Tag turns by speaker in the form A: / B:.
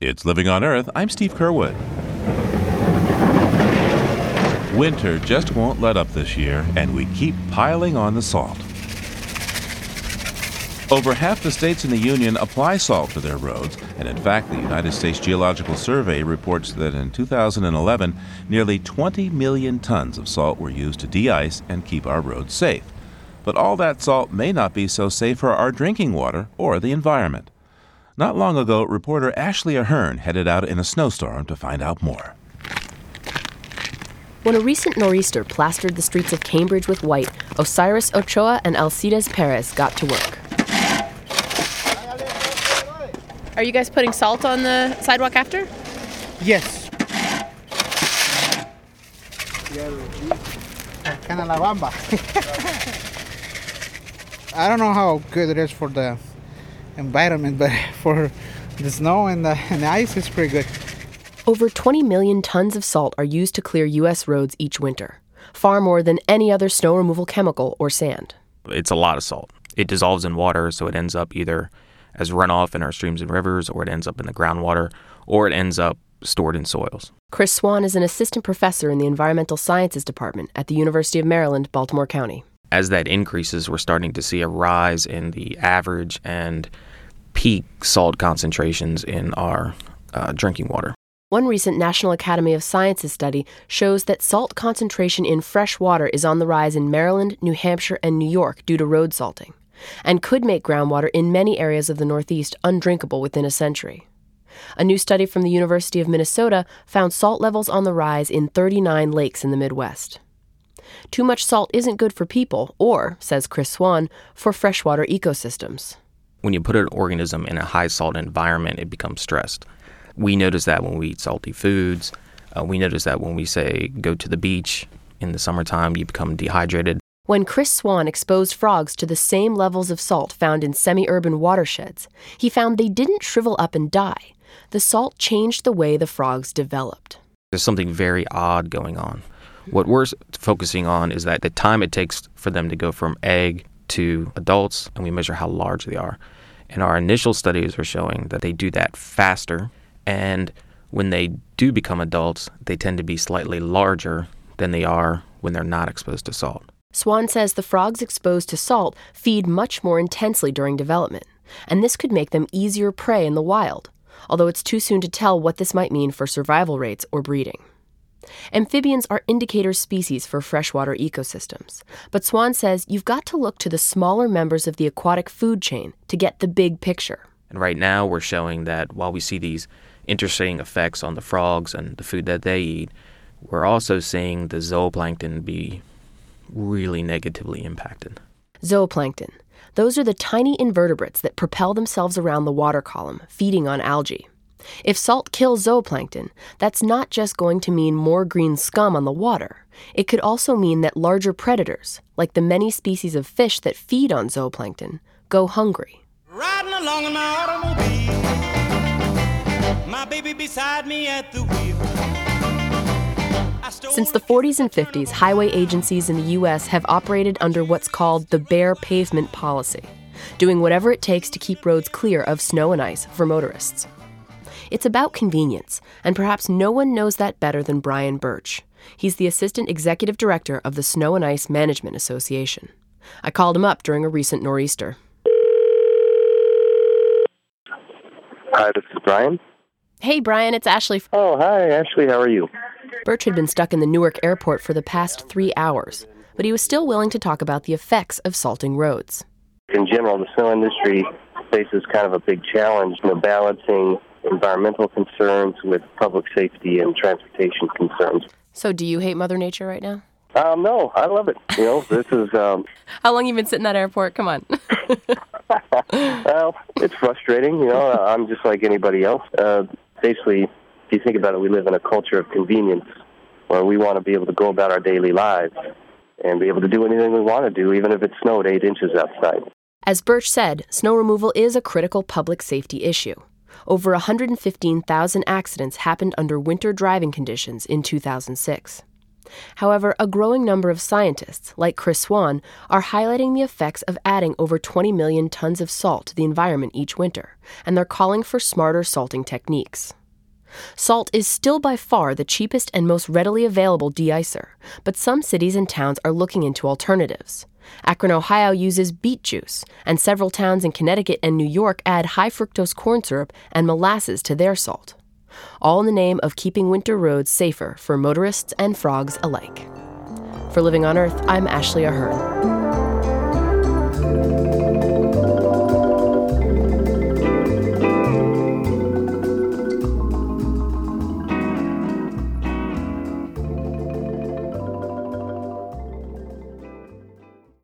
A: It's Living on Earth. I'm Steve Curwood. Winter just won't let up this year, and we keep piling on the salt. Over half the states in the Union apply salt to their roads, and in fact, the United States Geological Survey reports that in 2011, nearly 20 million tons of salt were used to de ice and keep our roads safe. But all that salt may not be so safe for our drinking water or the environment. Not long ago, reporter Ashley Ahearn headed out in a snowstorm to find out more.
B: When a recent nor'easter plastered the streets of Cambridge with white, Osiris Ochoa and Alcides Perez got to work. Are you guys putting salt on the sidewalk after?
C: Yes. Kind of la bamba. I don't know how good it is for the environment, but for the snow and the, and the ice, it's pretty good.
B: Over 20 million tons of salt are used to clear U.S. roads each winter, far more than any other snow removal chemical or sand.
D: It's a lot of salt. It dissolves in water, so it ends up either as runoff in our streams and rivers, or it ends up in the groundwater, or it ends up stored in soils.
B: Chris Swan is an assistant professor in the Environmental Sciences Department at the University of Maryland, Baltimore County.
D: As that increases, we're starting to see a rise in the average and peak salt concentrations in our uh, drinking water.
B: One recent National Academy of Sciences study shows that salt concentration in fresh water is on the rise in Maryland, New Hampshire, and New York due to road salting and could make groundwater in many areas of the Northeast undrinkable within a century. A new study from the University of Minnesota found salt levels on the rise in 39 lakes in the Midwest. Too much salt isn't good for people, or, says Chris Swan, for freshwater ecosystems.
D: When you put an organism in a high salt environment, it becomes stressed. We notice that when we eat salty foods. Uh, we notice that when we say go to the beach in the summertime, you become dehydrated.
B: When Chris Swan exposed frogs to the same levels of salt found in semi urban watersheds, he found they didn't shrivel up and die. The salt changed the way the frogs developed.
D: There's something very odd going on. What we're focusing on is that the time it takes for them to go from egg to adults, and we measure how large they are. And our initial studies are showing that they do that faster, and when they do become adults, they tend to be slightly larger than they are when they're not exposed to salt.
B: Swan says the frogs exposed to salt feed much more intensely during development, and this could make them easier prey in the wild, although it's too soon to tell what this might mean for survival rates or breeding. Amphibians are indicator species for freshwater ecosystems, but Swan says you've got to look to the smaller members of the aquatic food chain to get the big picture.
D: And right now, we're showing that while we see these interesting effects on the frogs and the food that they eat, we're also seeing the zooplankton be really negatively impacted.
B: Zooplankton. Those are the tiny invertebrates that propel themselves around the water column, feeding on algae. If salt kills zooplankton, that's not just going to mean more green scum on the water. It could also mean that larger predators, like the many species of fish that feed on zooplankton, go hungry. Riding along in my automobile, my baby beside me at the wheel. Since the 40s and 50s, highway agencies in the U.S. have operated under what's called the bare pavement policy, doing whatever it takes to keep roads clear of snow and ice for motorists. It's about convenience, and perhaps no one knows that better than Brian Birch. He's the Assistant Executive Director of the Snow and Ice Management Association. I called him up during a recent nor'easter.
E: Hi, this is Brian.
B: Hey, Brian, it's Ashley.
E: Oh, hi, Ashley. How are you?
B: Birch had been stuck in the Newark airport for the past three hours, but he was still willing to talk about the effects of salting roads.
E: In general, the snow industry faces kind of a big challenge, you know, balancing environmental concerns with public safety and transportation concerns.
B: So, do you hate Mother Nature right now?
E: Um, no, I love it. You know, this is. Um,
B: How long you been sitting in that airport? Come on.
E: well, it's frustrating. You know, I'm just like anybody else. Uh, basically, if you think about it, we live in a culture of convenience where we want to be able to go about our daily lives and be able to do anything we want to do, even if it snowed eight inches outside.
B: As Birch said, snow removal is a critical public safety issue. Over 115,000 accidents happened under winter driving conditions in 2006. However, a growing number of scientists, like Chris Swan, are highlighting the effects of adding over 20 million tons of salt to the environment each winter, and they're calling for smarter salting techniques. Salt is still by far the cheapest and most readily available de-icer, but some cities and towns are looking into alternatives. Akron, Ohio uses beet juice, and several towns in Connecticut and New York add high fructose corn syrup and molasses to their salt. All in the name of keeping winter roads safer for motorists and frogs alike. For Living on Earth, I'm Ashley Ahearn.